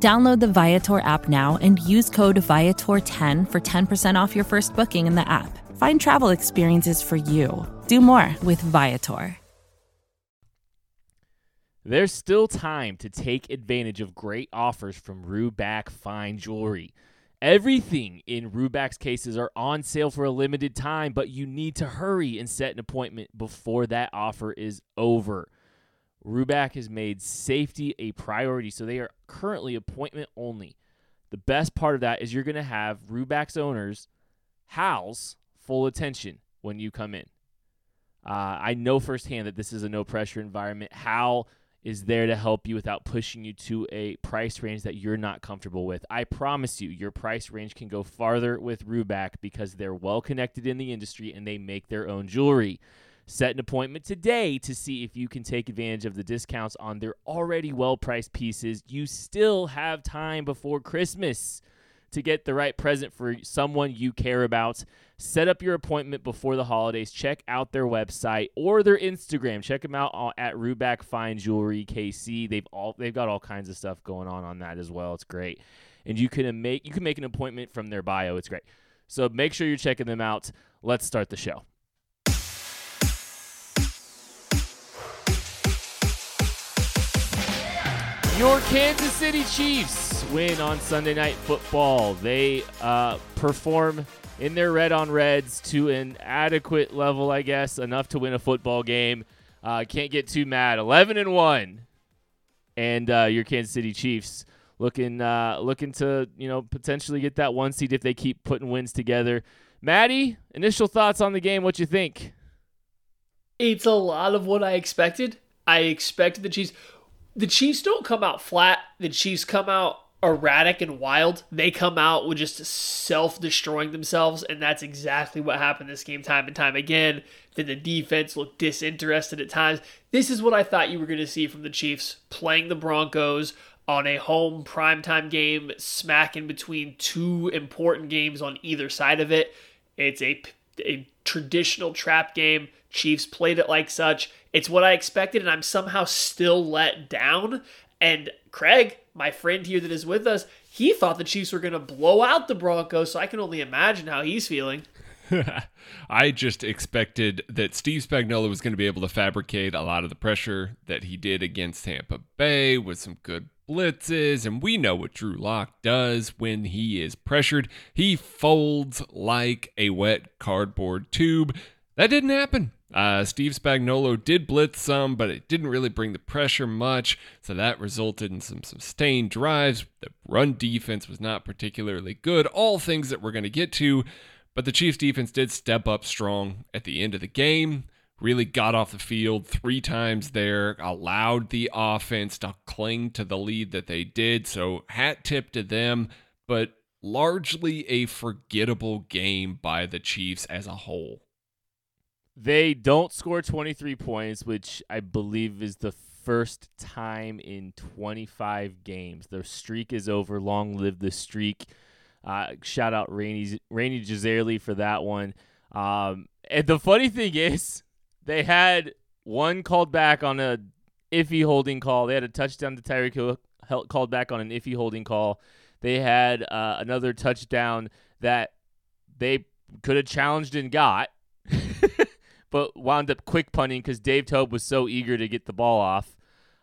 Download the Viator app now and use code Viator10 for 10% off your first booking in the app. Find travel experiences for you. Do more with Viator. There's still time to take advantage of great offers from Ruback Fine Jewelry. Everything in Ruback's cases are on sale for a limited time, but you need to hurry and set an appointment before that offer is over. Ruback has made safety a priority, so they are currently appointment only. The best part of that is you're going to have Ruback's owners, Hal's, full attention when you come in. Uh, I know firsthand that this is a no pressure environment. Hal is there to help you without pushing you to a price range that you're not comfortable with. I promise you, your price range can go farther with Ruback because they're well connected in the industry and they make their own jewelry. Set an appointment today to see if you can take advantage of the discounts on their already well priced pieces. You still have time before Christmas to get the right present for someone you care about. Set up your appointment before the holidays. Check out their website or their Instagram. Check them out at Ruback Fine Jewelry KC. They've all they've got all kinds of stuff going on on that as well. It's great, and you can make you can make an appointment from their bio. It's great. So make sure you're checking them out. Let's start the show. Your Kansas City Chiefs win on Sunday Night Football. They uh, perform in their red on reds to an adequate level, I guess, enough to win a football game. Uh, can't get too mad. Eleven and one, and uh, your Kansas City Chiefs looking uh, looking to you know potentially get that one seed if they keep putting wins together. Maddie, initial thoughts on the game? What you think? It's a lot of what I expected. I expected the Chiefs the Chiefs don't come out flat. The Chiefs come out erratic and wild. They come out with just self destroying themselves, and that's exactly what happened this game time and time again. Then the defense looked disinterested at times. This is what I thought you were going to see from the Chiefs playing the Broncos on a home primetime game, smack in between two important games on either side of it. It's a, a traditional trap game. Chiefs played it like such. It's what I expected, and I'm somehow still let down. And Craig, my friend here that is with us, he thought the Chiefs were going to blow out the Broncos, so I can only imagine how he's feeling. I just expected that Steve Spagnuolo was going to be able to fabricate a lot of the pressure that he did against Tampa Bay with some good blitzes, and we know what Drew Lock does when he is pressured. He folds like a wet cardboard tube. That didn't happen. Uh, Steve Spagnuolo did blitz some, but it didn't really bring the pressure much, so that resulted in some sustained drives. The run defense was not particularly good, all things that we're going to get to, but the Chiefs defense did step up strong at the end of the game. Really got off the field three times there, allowed the offense to cling to the lead that they did. So, hat tip to them, but largely a forgettable game by the Chiefs as a whole. They don't score 23 points, which I believe is the first time in 25 games. Their streak is over. Long live the streak. Uh, shout out Rainy Rainy Jazerli for that one. Um, and the funny thing is, they had one called back on a iffy holding call. They had a touchdown to Tyreek Hill called back on an iffy holding call. They had uh, another touchdown that they could have challenged and got. but wound up quick punting because Dave Toub was so eager to get the ball off.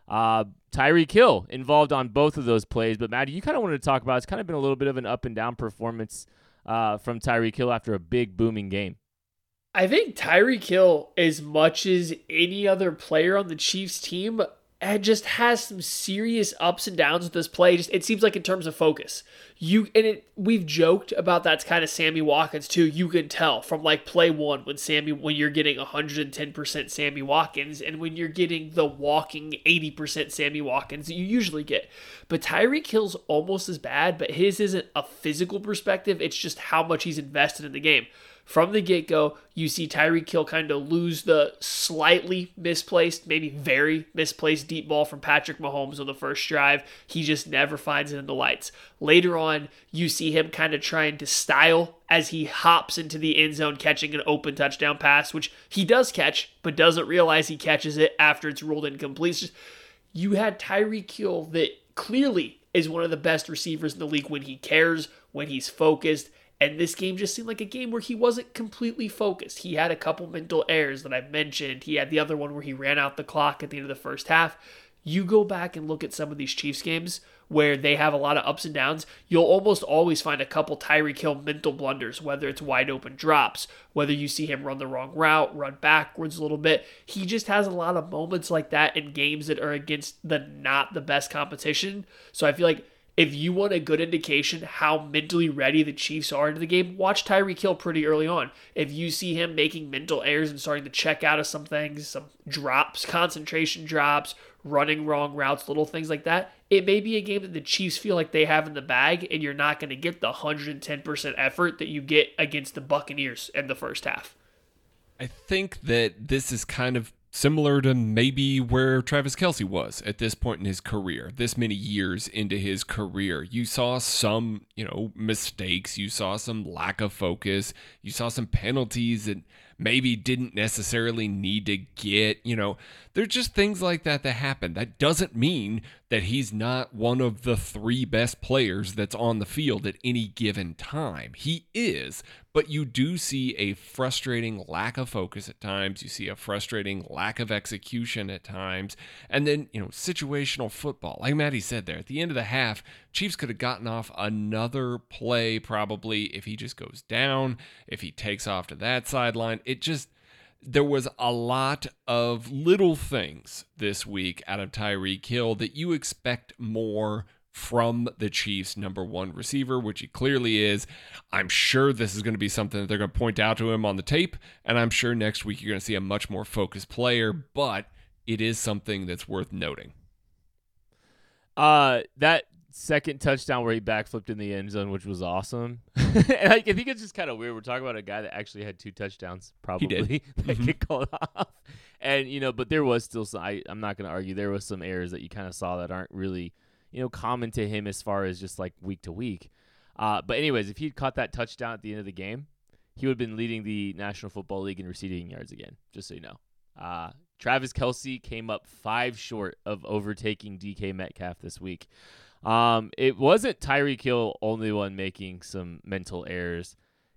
Uh, Tyreek Hill involved on both of those plays, but Maddie, you kind of wanted to talk about it's kind of been a little bit of an up and down performance uh, from Tyreek Hill after a big booming game. I think Tyreek Hill, as much as any other player on the Chiefs team, and just has some serious ups and downs with this play. Just it seems like in terms of focus, you and it we've joked about that's kind of Sammy Watkins too. You can tell from like play one when Sammy when you're getting 110% Sammy Watkins and when you're getting the walking 80% Sammy Watkins that you usually get. But Tyreek Hill's almost as bad, but his isn't a physical perspective. It's just how much he's invested in the game from the get go, you see Tyreek Hill kind of lose the slightly misplaced, maybe very misplaced deep ball from Patrick Mahomes on the first drive. He just never finds it in the lights. Later on, you see him kind of trying to style as he hops into the end zone catching an open touchdown pass, which he does catch, but doesn't realize he catches it after it's ruled incomplete. You had Tyreek Hill that clearly is one of the best receivers in the league when he cares, when he's focused and this game just seemed like a game where he wasn't completely focused. He had a couple mental errors that I've mentioned. He had the other one where he ran out the clock at the end of the first half. You go back and look at some of these Chiefs games where they have a lot of ups and downs, you'll almost always find a couple Tyreek Hill mental blunders, whether it's wide open drops, whether you see him run the wrong route, run backwards a little bit. He just has a lot of moments like that in games that are against the not the best competition. So I feel like if you want a good indication how mentally ready the Chiefs are into the game, watch Tyreek Hill pretty early on. If you see him making mental errors and starting to check out of some things, some drops, concentration drops, running wrong routes, little things like that, it may be a game that the Chiefs feel like they have in the bag, and you're not going to get the 110% effort that you get against the Buccaneers in the first half. I think that this is kind of similar to maybe where Travis Kelce was at this point in his career, this many years into his career. You saw some, you know, mistakes, you saw some lack of focus, you saw some penalties that maybe didn't necessarily need to get, you know, there's just things like that that happen. That doesn't mean that he's not one of the three best players that's on the field at any given time. He is, but you do see a frustrating lack of focus at times. You see a frustrating lack of execution at times. And then, you know, situational football. Like Maddie said there, at the end of the half, Chiefs could have gotten off another play probably if he just goes down, if he takes off to that sideline. It just there was a lot of little things this week out of Tyreek Hill that you expect more from the Chiefs' number one receiver, which he clearly is. I'm sure this is going to be something that they're going to point out to him on the tape, and I'm sure next week you're going to see a much more focused player, but it is something that's worth noting. Uh, that second touchdown where he backflipped in the end zone, which was awesome. and I, I, think it's just kind of weird. We're talking about a guy that actually had two touchdowns, probably that mm-hmm. get called off. And you know, but there was still some. I, I'm not going to argue. There was some errors that you kind of saw that aren't really, you know, common to him as far as just like week to week. Uh, but anyways, if he'd caught that touchdown at the end of the game, he would have been leading the National Football League in receiving yards again. Just so you know. Uh, Travis Kelce came up five short of overtaking DK Metcalf this week. Um, it wasn't Tyreek Hill only one making some mental errors.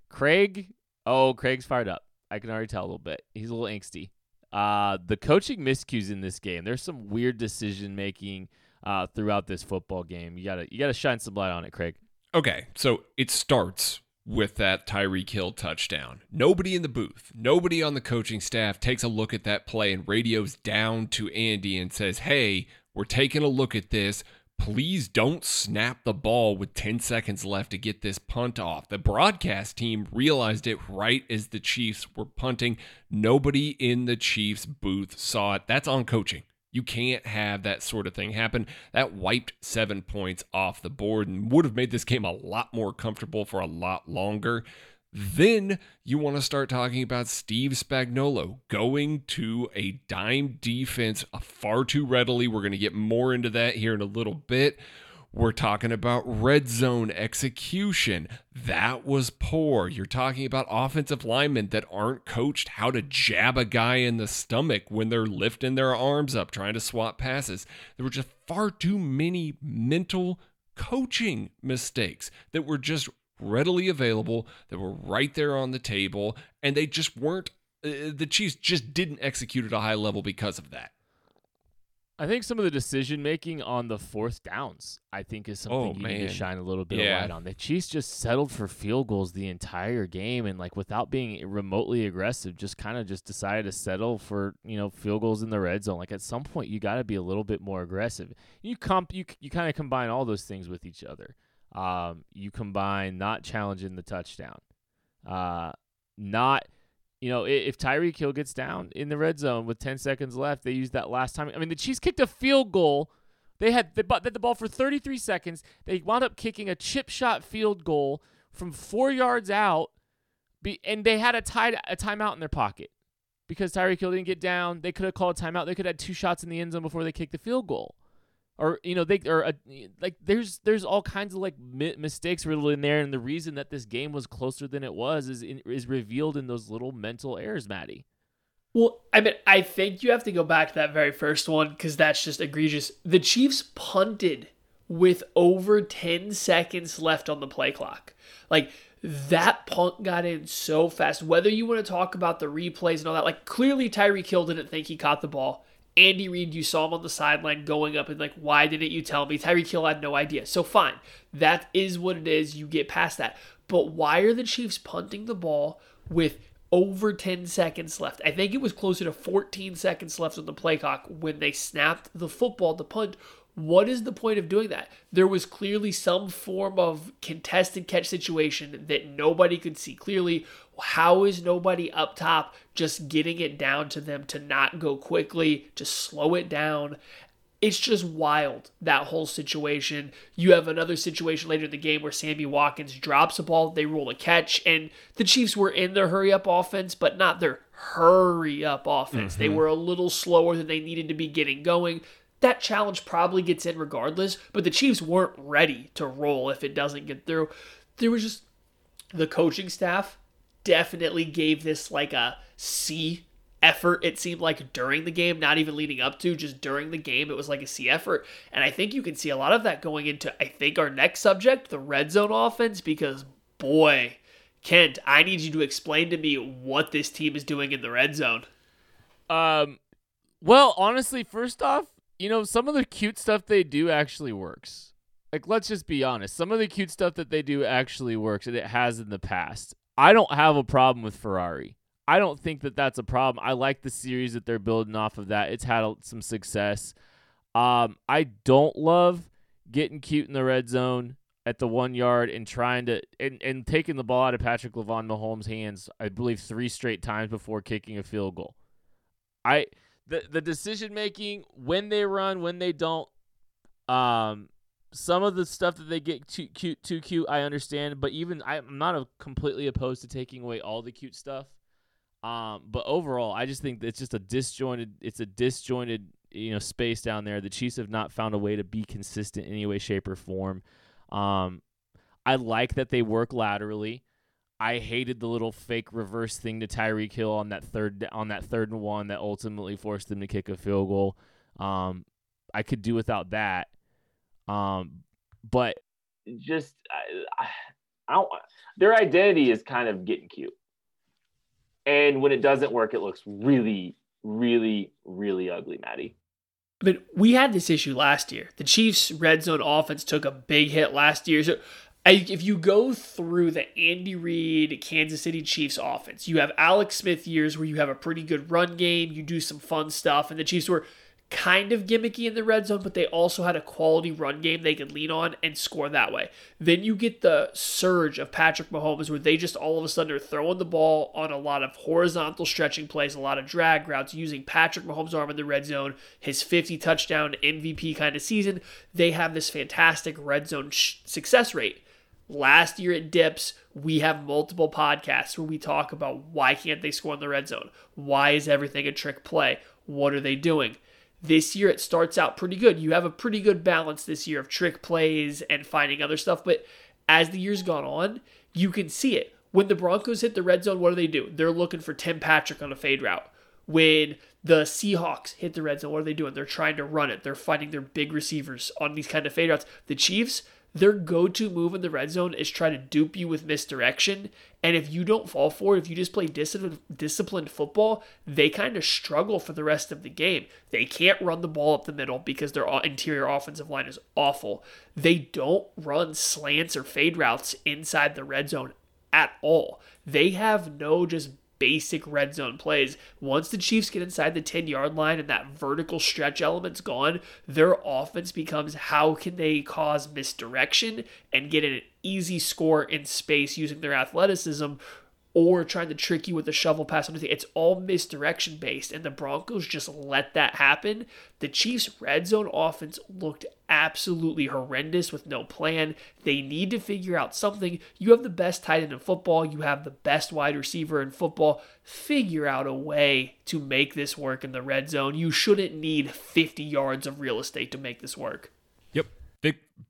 Craig, oh, Craig's fired up. I can already tell a little bit. He's a little angsty. Uh, the coaching miscues in this game. There's some weird decision making uh, throughout this football game. You gotta you gotta shine some light on it, Craig. Okay, so it starts with that Tyreek Hill touchdown. Nobody in the booth, nobody on the coaching staff takes a look at that play and radios down to Andy and says, "Hey, we're taking a look at this please don't snap the ball with 10 seconds left to get this punt off. The broadcast team realized it right as the Chiefs were punting. Nobody in the Chiefs booth saw it. That's on coaching. You can't have that sort of thing happen. That wiped seven points off the board and would have made this game a lot more comfortable for a lot longer. Then you want to start talking about Steve Spagnuolo going to a dime defense far too readily. We're going to get more into that here in a little bit. We're talking about red zone execution. That was poor. You're talking about offensive linemen that aren't coached how to jab a guy in the stomach when they're lifting their arms up trying to swap passes. There were just far too many mental coaching mistakes that were just readily available, that were right there on the table, and they just weren't. Uh, the Chiefs just didn't execute at a high level because of that. I think some of the decision making on the fourth downs, I think, is something Oh, you need to shine a little bit Yeah. of light on. The Chiefs just settled for field goals the entire game, and like without being remotely aggressive, just kind of just decided to settle for you know field goals in the red zone. Like at some point, you got to be a little bit more aggressive. You comp, you you kind of combine all those things with each other. Um, you combine not challenging the touchdown, uh, not you know, if Tyreek Hill gets down in the red zone with 10 seconds left, they used that last time. I mean, the Chiefs kicked a field goal. They had the, the ball for 33 seconds. They wound up kicking a chip shot field goal from four yards out, and they had a, tied, a timeout in their pocket because Tyreek Hill didn't get down. They could have called a timeout. They could have had two shots in the end zone before they kicked the field goal. Or you know they or uh, like there's there's all kinds of like mi- mistakes riddled in there, and the reason that this game was closer than it was is in, is revealed in those little mental errors, Maddie. Well, I mean, I think you have to go back to that very first one because that's just egregious. The Chiefs punted with over 10 seconds left on the play clock. Like, that punt got in so fast. Whether you want to talk about the replays and all that, like, clearly Tyreek Hill didn't think he caught the ball. Andy Reid, you saw him on the sideline going up and like, why didn't you tell me? Tyreek Hill had no idea. So fine, that is what it is. You get past that. But why are the Chiefs punting the ball with over 10 seconds left? I think it was closer to 14 seconds left on the play clock when they snapped the football to punt. What is the point of doing that? There was clearly some form of contested catch situation that nobody could see clearly. How is nobody up top just getting it down to them to not go quickly, to slow it down? It's just wild, that whole situation. You have another situation later in the game where Sammy Watkins drops a ball, they roll a catch, and the Chiefs were in their hurry up offense, but not their hurry up offense. They mm-hmm. were a little slower than they needed to be getting going. That challenge probably gets in regardless, but the Chiefs weren't ready to roll if it doesn't get through. There was just the coaching staff definitely gave this like a C effort it seemed like during the game not even leading up to just during the game it was like a C effort and I think you can see a lot of that going into I think our next subject the red zone offense because boy Kent I need you to explain to me what this team is doing in the red zone Um, well, honestly, first off, you know, some of the cute stuff they do actually works. Like, let's just be honest. Some of the cute stuff that they do actually works, and it has in the past. I don't have a problem with Ferrari. I don't think that that's a problem. I like the series that they're building off of that. It's had some success. Um, I don't love getting cute in the red zone at the one yard and trying to and, and taking the ball out of Patrick Lavon Mahomes' hands. I believe three straight times before kicking a field goal. I the the decision making when they run, when they don't. Um, some of the stuff that they get too cute, too cute, I understand. But even I, I'm not a, completely opposed to taking away all the cute stuff. Um, but overall, I just think it's just a disjointed. It's a disjointed, you know, space down there. The Chiefs have not found a way to be consistent in any way, shape, or form. Um, I like that they work laterally. I hated the little fake reverse thing to Tyreek Hill on that third on that third and one that ultimately forced them to kick a field goal. Um, I could do without that. Um, but just I, I don't. Their identity is kind of getting cute, and when it doesn't work, it looks really, really, really ugly, Maddie. But we had this issue last year. The Chiefs' red zone offense took a big hit last year. So If you go through the Andy Reid Kansas City Chiefs offense, you have Alex Smith years where you have a pretty good run game, you do some fun stuff, and the Chiefs were kind of gimmicky in the red zone, but they also had a quality run game they could lean on and score that way. Then you get the surge of Patrick Mahomes where they just all of a sudden are throwing the ball on a lot of horizontal stretching plays, a lot of drag routes, using Patrick Mahomes' arm in the red zone, his 50 touchdown MVP kind of season. They have this fantastic red zone sh- success rate. Last year it dips. We have multiple podcasts where we talk about why can't they score in the red zone? Why is everything a trick play? What are they doing? This year it starts out pretty good. You have a pretty good balance this year of trick plays and finding other stuff, but as the years gone on, you can see it. When the Broncos hit the red zone, what do they do? They're looking for Tim Patrick on a fade route. When the Seahawks hit the red zone, what are they doing? They're trying to run it. They're finding their big receivers on these kind of fade routes. The Chiefs, their go-to move in the red zone is try to dupe you with misdirection. And if you don't fall for it, if you just play disciplined, disciplined football, they kind of struggle for the rest of the game. They can't run the ball up the middle because their uh, interior offensive line is awful. They don't run slants or fade routes inside the red zone at all. They have no just basic red zone plays. Once the Chiefs get inside the 10 yard line and that vertical stretch element's gone, their offense becomes how can they cause misdirection and get an easy score in space using their athleticism or trying to trick you with a shovel pass. Anything. It's all misdirection based, and the Broncos just let that happen. The Chiefs' red zone offense looked absolutely horrendous with no plan. They need to figure out something. You have the best tight end in football, you have the best wide receiver in football. Figure out a way to make this work in the red zone. You shouldn't need 50 yards of real estate to make this work.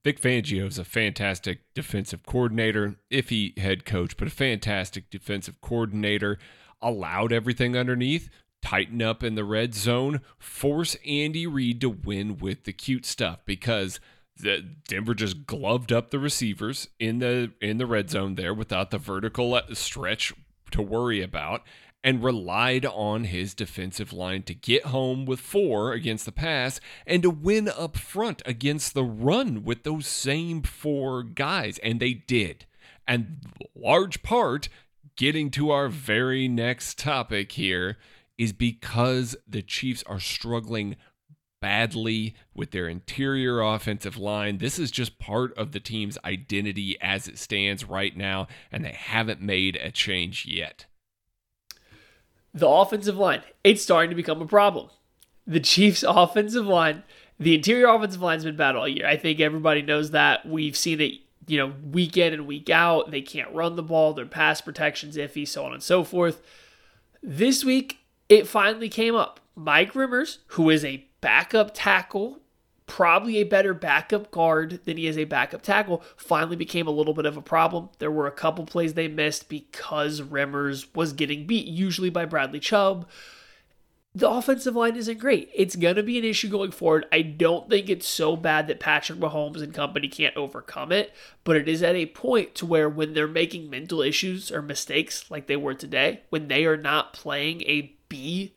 Vic Fangio is a fantastic defensive coordinator, iffy head coach, but a fantastic defensive coordinator. Allowed everything underneath, tighten up in the red zone, force Andy Reid to win with the cute stuff because the Denver just gloved up the receivers in the in the red zone there without the vertical uh, stretch to worry about and relied on his defensive line to get home with four against the pass and to win up front against the run with those same four guys. And they did. And large part, getting to our very next topic here, is because the Chiefs are struggling badly with their interior offensive line. This is just part of the team's identity as it stands right now, and they haven't made a change yet the offensive line, it's starting to become a problem. The Chiefs' offensive line, the interior offensive line's been bad all year. I think everybody knows that. We've seen it, you know, week in and week out. They can't run the ball, their pass protection's iffy, so on and so forth. This week, it finally came up. Mike Remmers, who is a backup tackle probably a better backup guard than he is a backup tackle, finally became a little bit of a problem. There were a couple plays they missed because Remmers was getting beat, usually by Bradley Chubb. The offensive line isn't great. It's going to be an issue going forward. I don't think it's so bad that Patrick Mahomes and company can't overcome it, but it is at a point to where when they're making mental issues or mistakes like they were today, when they are not playing a B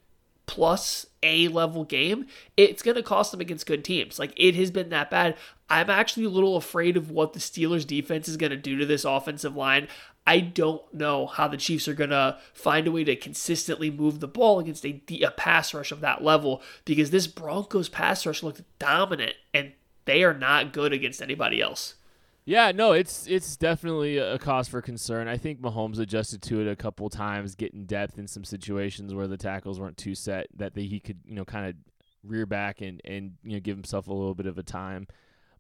plus A level game, it's going to cost them against good teams. Like it has been that bad. I'm actually a little afraid of what the Steelers defense is going to do to this offensive line. I don't know how the Chiefs are going to find a way to consistently move the ball against a, a pass rush of that level because this Broncos pass rush looked dominant and they are not good against anybody else. Yeah, no, it's it's definitely a cause for concern. I think Mahomes adjusted to it a couple times, getting depth in some situations where the tackles weren't too set that he could you know kind of rear back and and you know give himself a little bit of a time.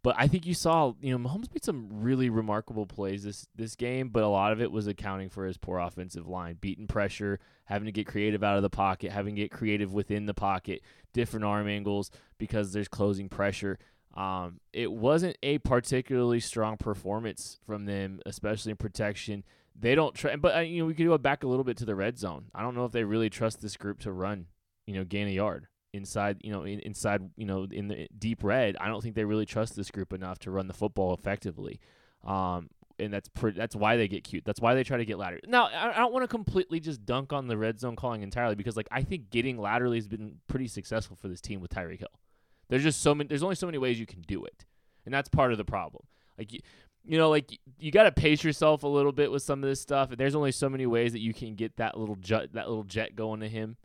But I think you saw you know Mahomes made some really remarkable plays this this game, but a lot of it was accounting for his poor offensive line, beating pressure, having to get creative out of the pocket, having to get creative within the pocket, different arm angles because there's closing pressure. Um, it wasn't a particularly strong performance from them, especially in protection. They don't try, but uh, you know we could go back a little bit to the red zone. I don't know if they really trust this group to run, you know, gain a yard inside, you know, in, inside, you know, in the deep red. I don't think they really trust this group enough to run the football effectively. Um, and that's pre- that's why they get cute. That's why they try to get lateral. Now, I, I don't want to completely just dunk on the red zone calling entirely because, like, I think getting laterally has been pretty successful for this team with Tyreek Hill. There's just so many. There's only so many ways you can do it, and that's part of the problem. Like you, you know, like you got to pace yourself a little bit with some of this stuff. And there's only so many ways that you can get that little jet, that little jet going to him.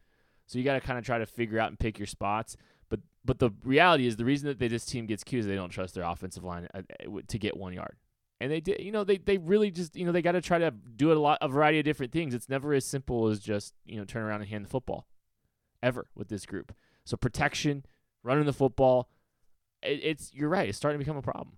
So you got to kind of try to figure out and pick your spots. But but the reality is the reason that they, this team gets cues is they don't trust their offensive line uh, uh, to get one yard. And they did, you know, they, they really just, you know, they got to try to do a lot, a variety of different things. It's never as simple as just, you know, turn around and hand the football, ever with this group. So protection, running the football. It, it's you're right. It's starting to become a problem.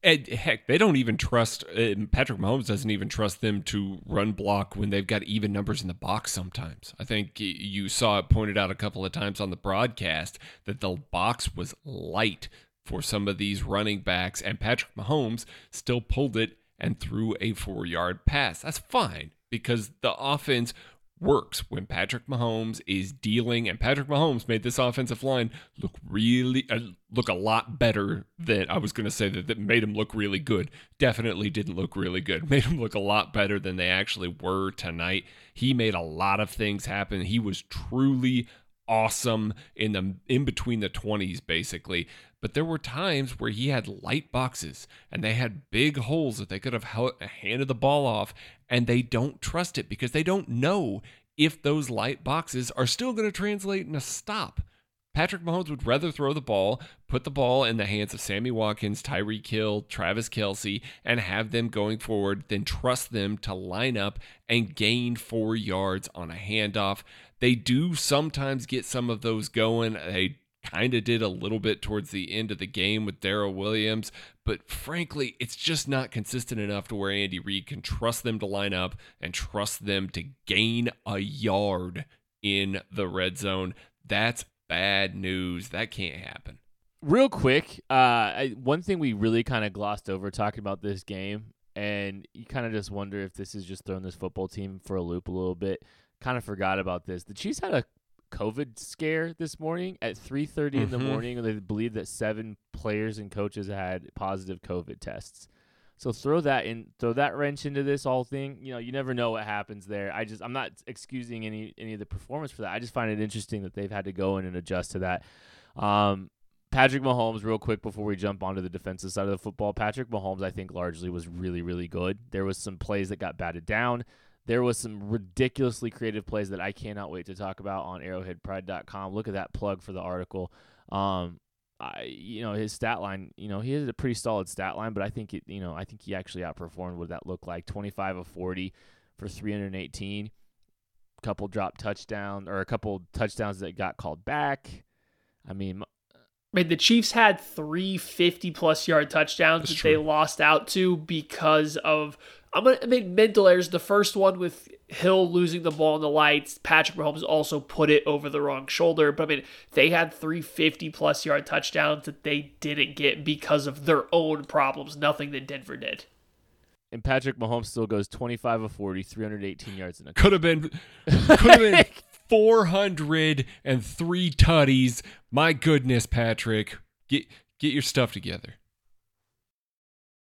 And heck, they don't even trust Patrick Mahomes doesn't even trust them to run block when they've got even numbers in the box. Sometimes I think you saw it pointed out a couple of times on the broadcast that the box was light for some of these running backs, and Patrick Mahomes still pulled it and threw a four yard pass. That's fine because the offense works when Patrick Mahomes is dealing, and Patrick Mahomes made this offensive line look really uh, look a lot better than I was going to say that, that made him look really good. Definitely didn't look really good. Made him look a lot better than they actually were tonight. He made a lot of things happen. He was truly awesome in the in between the 20s basically but there were times where he had light boxes and they had big holes that they could have handed the ball off and they don't trust it because they don't know if those light boxes are still going to translate in a stop Patrick Mahomes would rather throw the ball, put the ball in the hands of Sammy Watkins, Tyreek Hill, Travis Kelce, and have them going forward than trust them to line up and gain four yards on a handoff. They do sometimes get some of those going. They kind of did a little bit towards the end of the game with Darrel Williams, but frankly, it's just not consistent enough to where Andy Reid can trust them to line up and trust them to gain a yard in the red zone. That's bad news. That can't happen. Real quick, uh, I, one thing we really kind of glossed over talking about this game, and you kind of just wonder if this is just throwing this football team for a loop a little bit kind of forgot about this. The Chiefs had a COVID scare this morning at 3:30 mm-hmm. in the mm-hmm. morning. They believe that seven players and coaches had positive COVID tests. So throw that in, throw that wrench into this whole thing. You know, you never know what happens there. I just, I'm not excusing any any of the performance for that. I just find it interesting that they've had to go in and adjust to that. Um, Patrick Mahomes, real quick before we jump onto the defensive side of the football, Patrick Mahomes, I think largely was really, really good. There was some plays that got batted down. There was some ridiculously creative plays that I cannot wait to talk about on arrowheadpride.com. Look at that plug for the article. Um, I, you know, his stat line, you know, he has a pretty solid stat line, but I think it, you know, I think he actually outperformed what that looked like. 25 of 40 for 318, couple drop touchdown or a couple touchdowns that got called back. I mean, I mean, the Chiefs had three 50 plus yard touchdowns that true. they lost out to because of I'm gonna make mental errors. The first one with Hill losing the ball in the lights. Patrick Mahomes also put it over the wrong shoulder. But I mean, they had 350 plus yard touchdowns that they didn't get because of their own problems. Nothing that Denver did. And Patrick Mahomes still goes 25 of 40, 318 yards in a could have been could have been 403 tutties. My goodness, Patrick, get get your stuff together.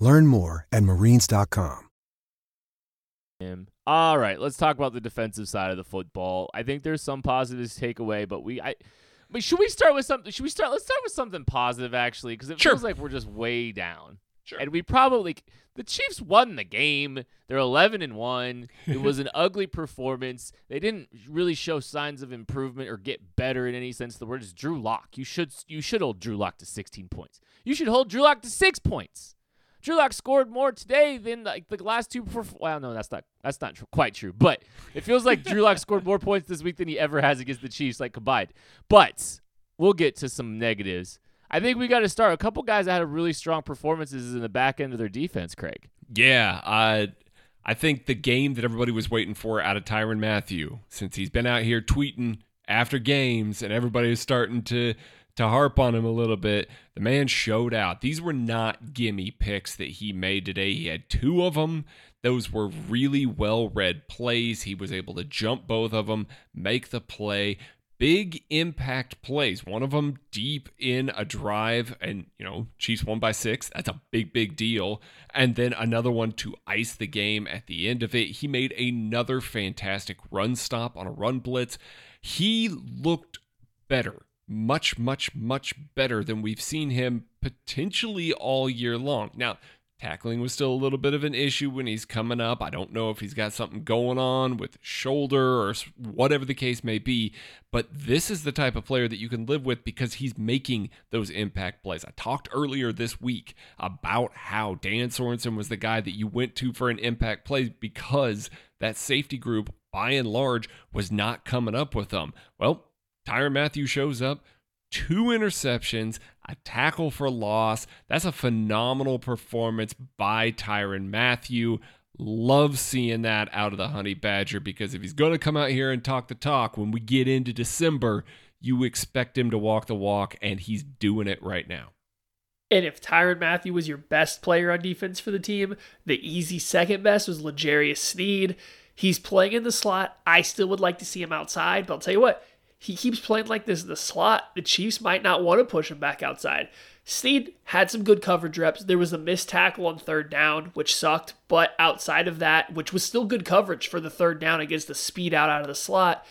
Learn more at marines.com. All right, let's talk about the defensive side of the football. I think there's some positives to take away, but we I but should we start with something? Should we start? Let's start with something positive actually, because it sure. feels like we're just way down. Sure. And we probably the Chiefs won the game. They're 11 and 1. It was an ugly performance. They didn't really show signs of improvement or get better in any sense of the word. It's Drew Lock. You should you should hold Drew Lock to 16 points. You should hold Drew Lock to 6 points. Drew Lock scored more today than like the last two. Perf- well, no, that's not that's not tr- quite true. But it feels like Drew Lock scored more points this week than he ever has against the Chiefs, like combined. But we'll get to some negatives. I think we got to start. A couple guys that had really strong performances in the back end of their defense. Craig. Yeah, uh, I think the game that everybody was waiting for out of Tyrann Mathieu, since he's been out here tweeting after games, and everybody is starting to to harp on him a little bit, the man showed out. These were not gimme picks that he made today. He had two of them. Those were really well read plays. He was able to jump both of them, make the play. Big impact plays. One of them deep in a drive, and you know, Chiefs won by six. That's a big, big deal. And then another one to ice the game at the end of it. He made another fantastic run stop on a run blitz. He looked better. Much, much, much better than we've seen him potentially all year long. Now, Tackling was still a little bit of an issue when he's coming up. I don't know if he's got something going on with shoulder or whatever the case may be, but this is the type of player that you can live with because he's making those impact plays. I talked earlier this week about how Dan Sorensen was the guy that you went to for an impact play because that safety group, by and large, was not coming up with them. Well, Tyrann Mathieu shows up, two interceptions, a tackle for loss. That's a phenomenal performance by Tyrann Mathieu. Love seeing that out of the Honey Badger because if he's going to come out here and talk the talk when we get into December, you expect him to walk the walk, and he's doing it right now. And if Tyrann Mathieu was your best player on defense for the team, the easy second best was L'Jarius Sneed. He's playing in the slot. I still would like to see him outside, but I'll tell you what, he keeps playing like this in the slot, the Chiefs might not want to push him back outside. Sneed had some good coverage reps. There was a missed tackle on third down, which sucked, but outside of that, which was still good coverage for the third down against the speed out out of the slot,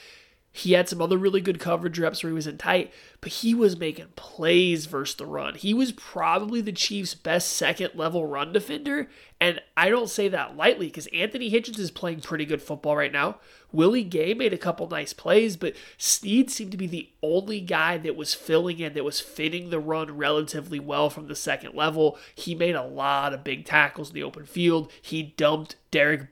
he had some other really good coverage reps where he was in tight, but he was making plays versus the run. He was probably the Chiefs' best second level run defender, and I don't say that lightly because Anthony Hitchens is playing pretty good football right now. Willie Gay made a couple nice plays, but Sneed seemed to be the only guy that was filling in, that was fitting the run relatively well from the second level. He made a lot of big tackles in the open field. He dumped Derek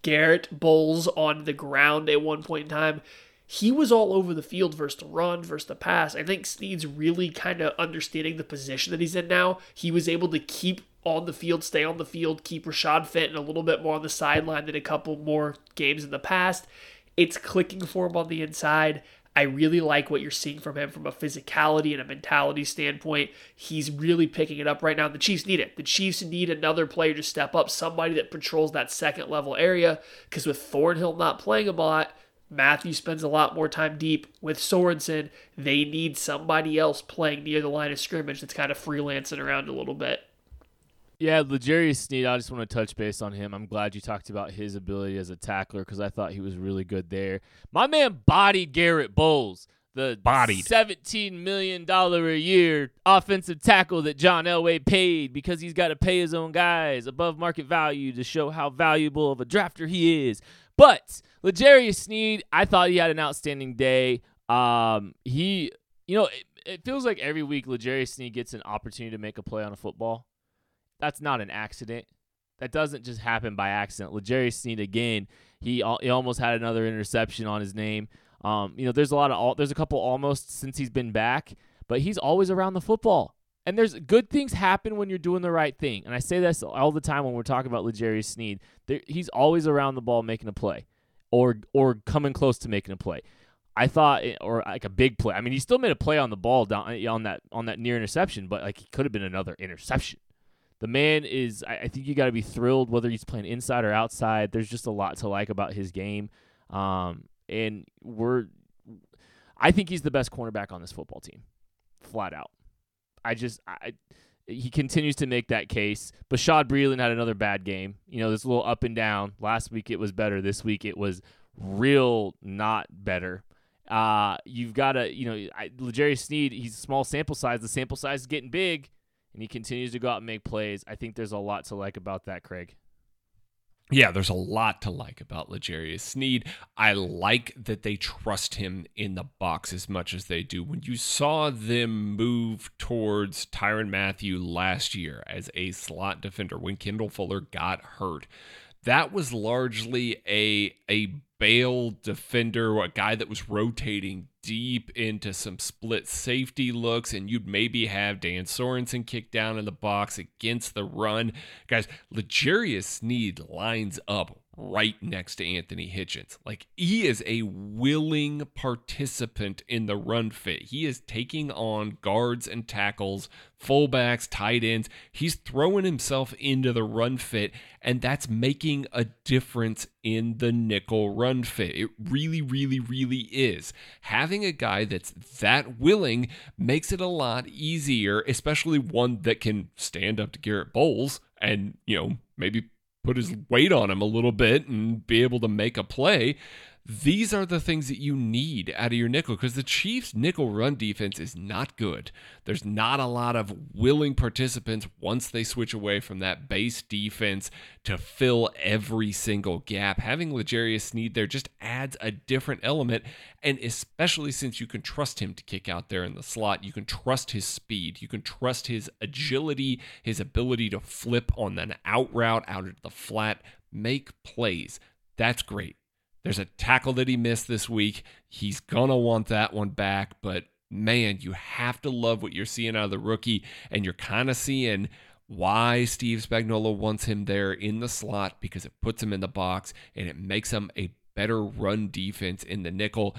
Garrett Bolles on the ground at one point in time he was all over the field versus the run, versus the pass. I think Sneed's really kind of understanding the position that he's in now. He was able to keep on the field, stay on the field, keep Rashad Fenton a little bit more on the sideline than a couple more games in the past. It's clicking for him on the inside. I really like what you're seeing from him from a physicality and a mentality standpoint. He's really picking it up right now. The Chiefs need it. The Chiefs need another player to step up, somebody that patrols that second level area. Because with Thornhill not playing a lot, Mathieu spends a lot more time deep with Sorensen. They need somebody else playing near the line of scrimmage that's kind of freelancing around a little bit. Yeah, L'Jarius Sneed, I just want to touch base on him. I'm glad you talked about his ability as a tackler because I thought he was really good there. My man bodied Garrett Bolles, the bodied. $17 million a year offensive tackle that John Elway paid because he's got to pay his own guys above market value to show how valuable of a drafter he is. But L'Jarius Sneed, I thought he had an outstanding day. Um, he, you know, it, it feels like every week L'Jarius Sneed gets an opportunity to make a play on a football. That's not an accident. That doesn't just happen by accident. L'Jarius Sneed again, he he almost had another interception on his name. Um, you know, there's a lot of there's a couple almost since he's been back, but he's always around the football. And there's good things happen when you're doing the right thing. And I say this all the time when we're talking about L'Jarius Sneed. There, he's always around the ball making a play or or coming close to making a play. I thought, or like a big play. I mean, he still made a play on the ball down on that on that near interception, but like he could have been another interception. The man is. I, I think you got to be thrilled whether he's playing inside or outside. There's just a lot to like about his game, um, and we're. I think he's the best cornerback on this football team, flat out. I just I he continues to make that case. Bashaud Breeland had another bad game. You know, this little up and down. Last week it was better. This week it was real not better. Uh, you've got to, you know, L'Jarius Sneed, he's a small sample size. The sample size is getting big, and he continues to go out and make plays. I think there's a lot to like about that, Craig yeah, there's a lot to like about L'Jarius Sneed. I like that they trust him in the box as much as they do. When you saw them move towards Tyrann Mathieu last year as a slot defender when Kendall Fuller got hurt, that was largely a a bail defender, a guy that was rotating deep into some split safety looks, and you'd maybe have Dan Sorensen kick down in the box against the run. Guys, L'Jarius Sneed lines up right next to Anthony Hitchens. Like he is a willing participant in the run fit. He is taking on guards and tackles, fullbacks, tight ends. He's throwing himself into the run fit, and that's making a difference in the nickel run fit. It really, really, really is. Having a guy that's that willing makes it a lot easier, especially one that can stand up to Garrett Bolles and, you know, maybe put his weight on him a little bit and be able to make a play, these are the things that you need out of your nickel because the Chiefs' nickel run defense is not good. There's not a lot of willing participants once they switch away from that base defense to fill every single gap. Having L'Jarius Sneed there just adds a different element, and especially since you can trust him to kick out there in the slot, you can trust his speed, you can trust his agility, his ability to flip on an out route out of the flat, make plays. That's great. There's a tackle that he missed this week. He's going to want that one back, but man, you have to love what you're seeing out of the rookie, and you're kind of seeing why Steve Spagnuolo wants him there in the slot because it puts him in the box and it makes him a better run defense in the nickel.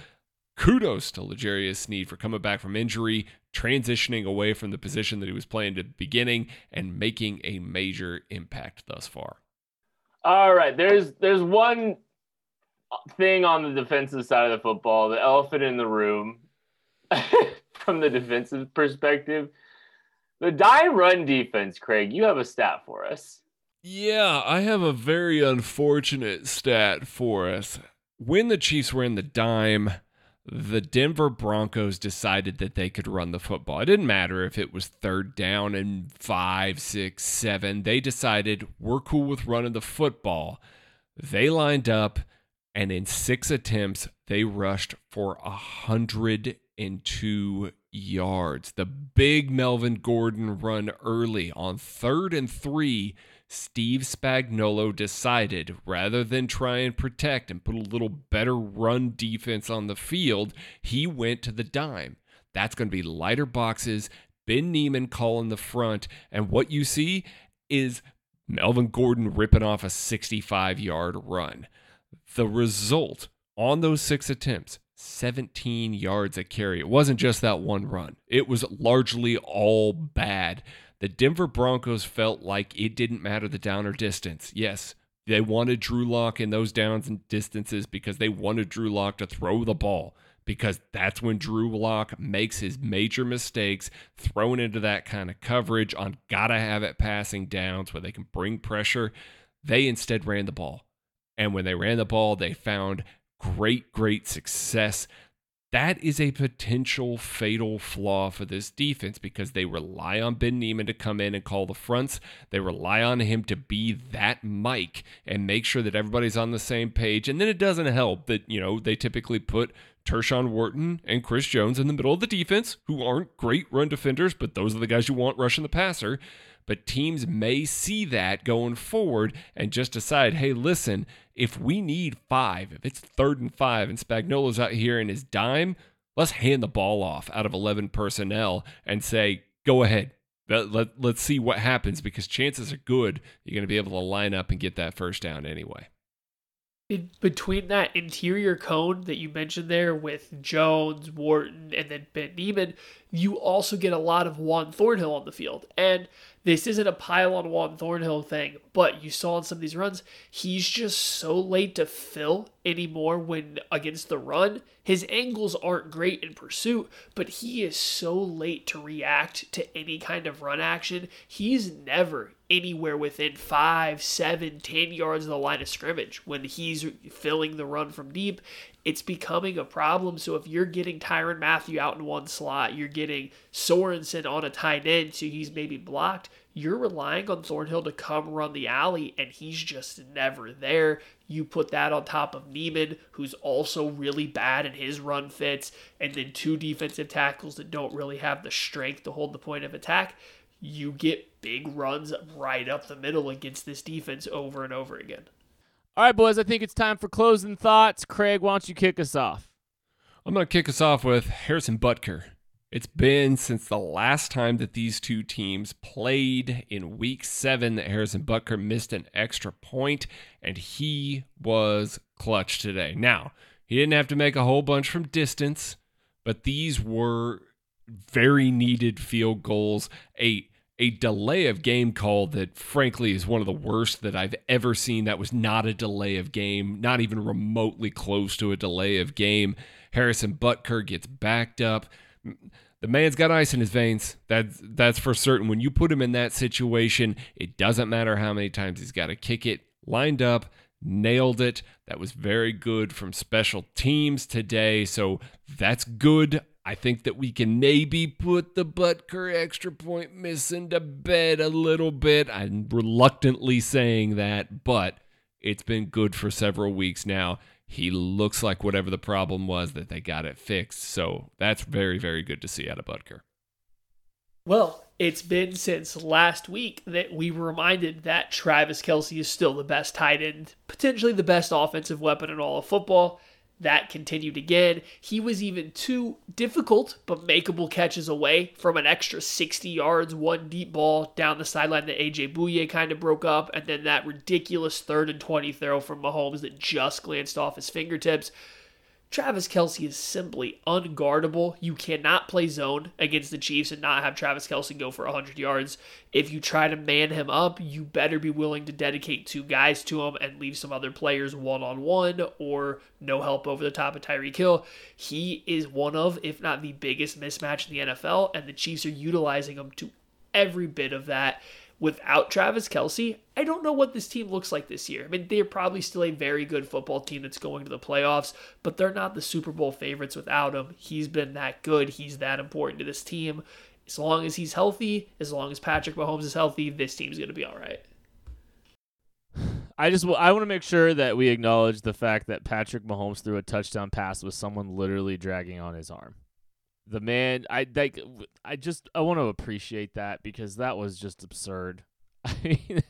Kudos to L'Jarius Sneed for coming back from injury, transitioning away from the position that he was playing at the beginning, and making a major impact thus far. All right, there's there's one thing on the defensive side of the football, the elephant in the room from the defensive perspective. The dime run defense, Craig, you have a stat for us. Yeah, I have a very unfortunate stat for us. When the Chiefs were in the dime, the Denver Broncos decided that they could run the football. It didn't matter if it was third down and five, six, seven. They decided we're cool with running the football. They lined up and in six attempts, they rushed for 102 yards. The big Melvin Gordon run early on third and three. Steve Spagnuolo decided rather than try and protect and put a little better run defense on the field, he went to the dime. That's going to be lighter boxes, Ben Niemann calling the front, and what you see is Melvin Gordon ripping off a 65 yard run. The result on those six attempts 17 yards a carry. It wasn't just that one run, it was largely all bad. The Denver Broncos felt like it didn't matter the down or distance. Yes, they wanted Drew Lock in those downs and distances because they wanted Drew Lock to throw the ball because that's when Drew Lock makes his major mistakes, thrown into that kind of coverage on gotta have it passing downs where they can bring pressure. They instead ran the ball. And when they ran the ball, they found great, great success. That is a potential fatal flaw for this defense because they rely on Ben Niemann to come in and call the fronts. They rely on him to be that mic and make sure that everybody's on the same page. And then it doesn't help that, you know, they typically put Tershawn Wharton and Chris Jones in the middle of the defense, who aren't great run defenders, but those are the guys you want rushing the passer. But teams may see that going forward and just decide, hey, listen, if we need five, if it's third and five and Spagnuolo's out here in his dime, let's hand the ball off out of 11 personnel and say, go ahead. Let, let, let's see what happens because chances are good you're going to be able to line up and get that first down anyway. In between that interior cone that you mentioned there with Jones, Wharton, and then Ben Niemann, you also get a lot of Juan Thornhill on the field. And this isn't a pile on Juan Thornhill thing, but you saw in some of these runs, he's just so late to fill anymore when against the run. His angles aren't great in pursuit, but he is so late to react to any kind of run action. He's never anywhere within five, seven, ten yards of the line of scrimmage when he's filling the run from deep it's becoming a problem. So if you're getting Tyrann Mathieu out in one slot, you're getting Sorensen on a tight end, so he's maybe blocked, you're relying on Thornhill to come run the alley, and he's just never there. You put that on top of Niemann, who's also really bad in his run fits, and then two defensive tackles that don't really have the strength to hold the point of attack. You get big runs right up the middle against this defense over and over again. All right, boys, I think it's time for closing thoughts. Craig, why don't you kick us off? I'm going to kick us off with Harrison Butker. It's been since the last time that these two teams played in week seven that Harrison Butker missed an extra point, and he was clutch today. Now, he didn't have to make a whole bunch from distance, but these were very needed field goals. A a delay of game call that frankly is one of the worst that I've ever seen. That was not a delay of game, not even remotely close to a delay of game. Harrison Butker gets backed up. The man's got ice in his veins. That's that's for certain. When you put him in that situation, it doesn't matter how many times he's got to kick it lined up. nailed it. That was very good from special teams today. So that's good. I think that we can maybe put the Butker extra point missing to bed a little bit. I'm reluctantly saying that, but it's been good for several weeks now. He looks like whatever the problem was that they got it fixed. So that's very, very good to see out of Butker. Well, it's been since last week that we were reminded that Travis Kelce is still the best tight end, potentially the best offensive weapon in all of football. That continued again. He was even two difficult but makeable catches away from an extra 60 yards, one deep ball down the sideline that AJ Bouye kind of broke up, and then that ridiculous third and 20 throw from Mahomes that just glanced off his fingertips. Travis Kelce is simply unguardable. You cannot play zone against the Chiefs and not have Travis Kelce go for 100 yards. If you try to man him up, you better be willing to dedicate two guys to him and leave some other players one on one or no help over the top of Tyreek Hill. He is one of, if not the biggest mismatch in the NFL, and the Chiefs are utilizing him to every bit of that without Travis Kelce, I don't know what this team looks like this year. I mean, they're probably still a very good football team that's going to the playoffs, but they're not the Super Bowl favorites without him. He's been that good. He's that important to this team. As long as he's healthy, as long as Patrick Mahomes is healthy, this team's going to be all right. I just I want to make sure that we acknowledge the fact that Patrick Mahomes threw a touchdown pass with someone literally dragging on his arm the man i like i just i want to appreciate that because that was just absurd. I mean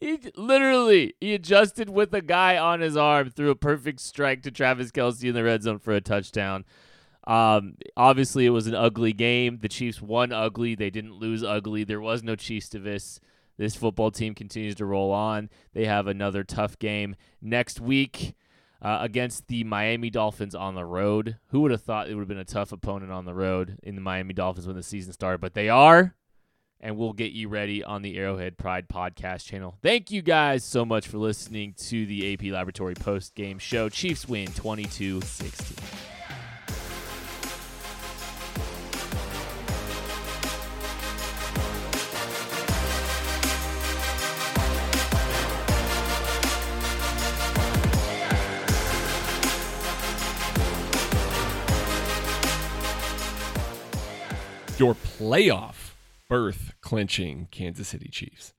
he literally he adjusted with a guy on his arm threw a perfect strike to travis kelce in the red zone for a touchdown. Um, obviously it was an ugly game. The chiefs won ugly. They didn't lose ugly. There was no chiefs this. This football team continues to roll on. They have another tough game. Next week uh, against the Miami Dolphins on the road. Who would have thought it would have been a tough opponent on the road in the Miami Dolphins when the season started? But they are, and we'll get you ready on the Arrowhead Pride podcast channel. Thank you guys so much for listening to the AP Laboratory post game show. Chiefs win 22 16. Your playoff berth clinching Kansas City Chiefs.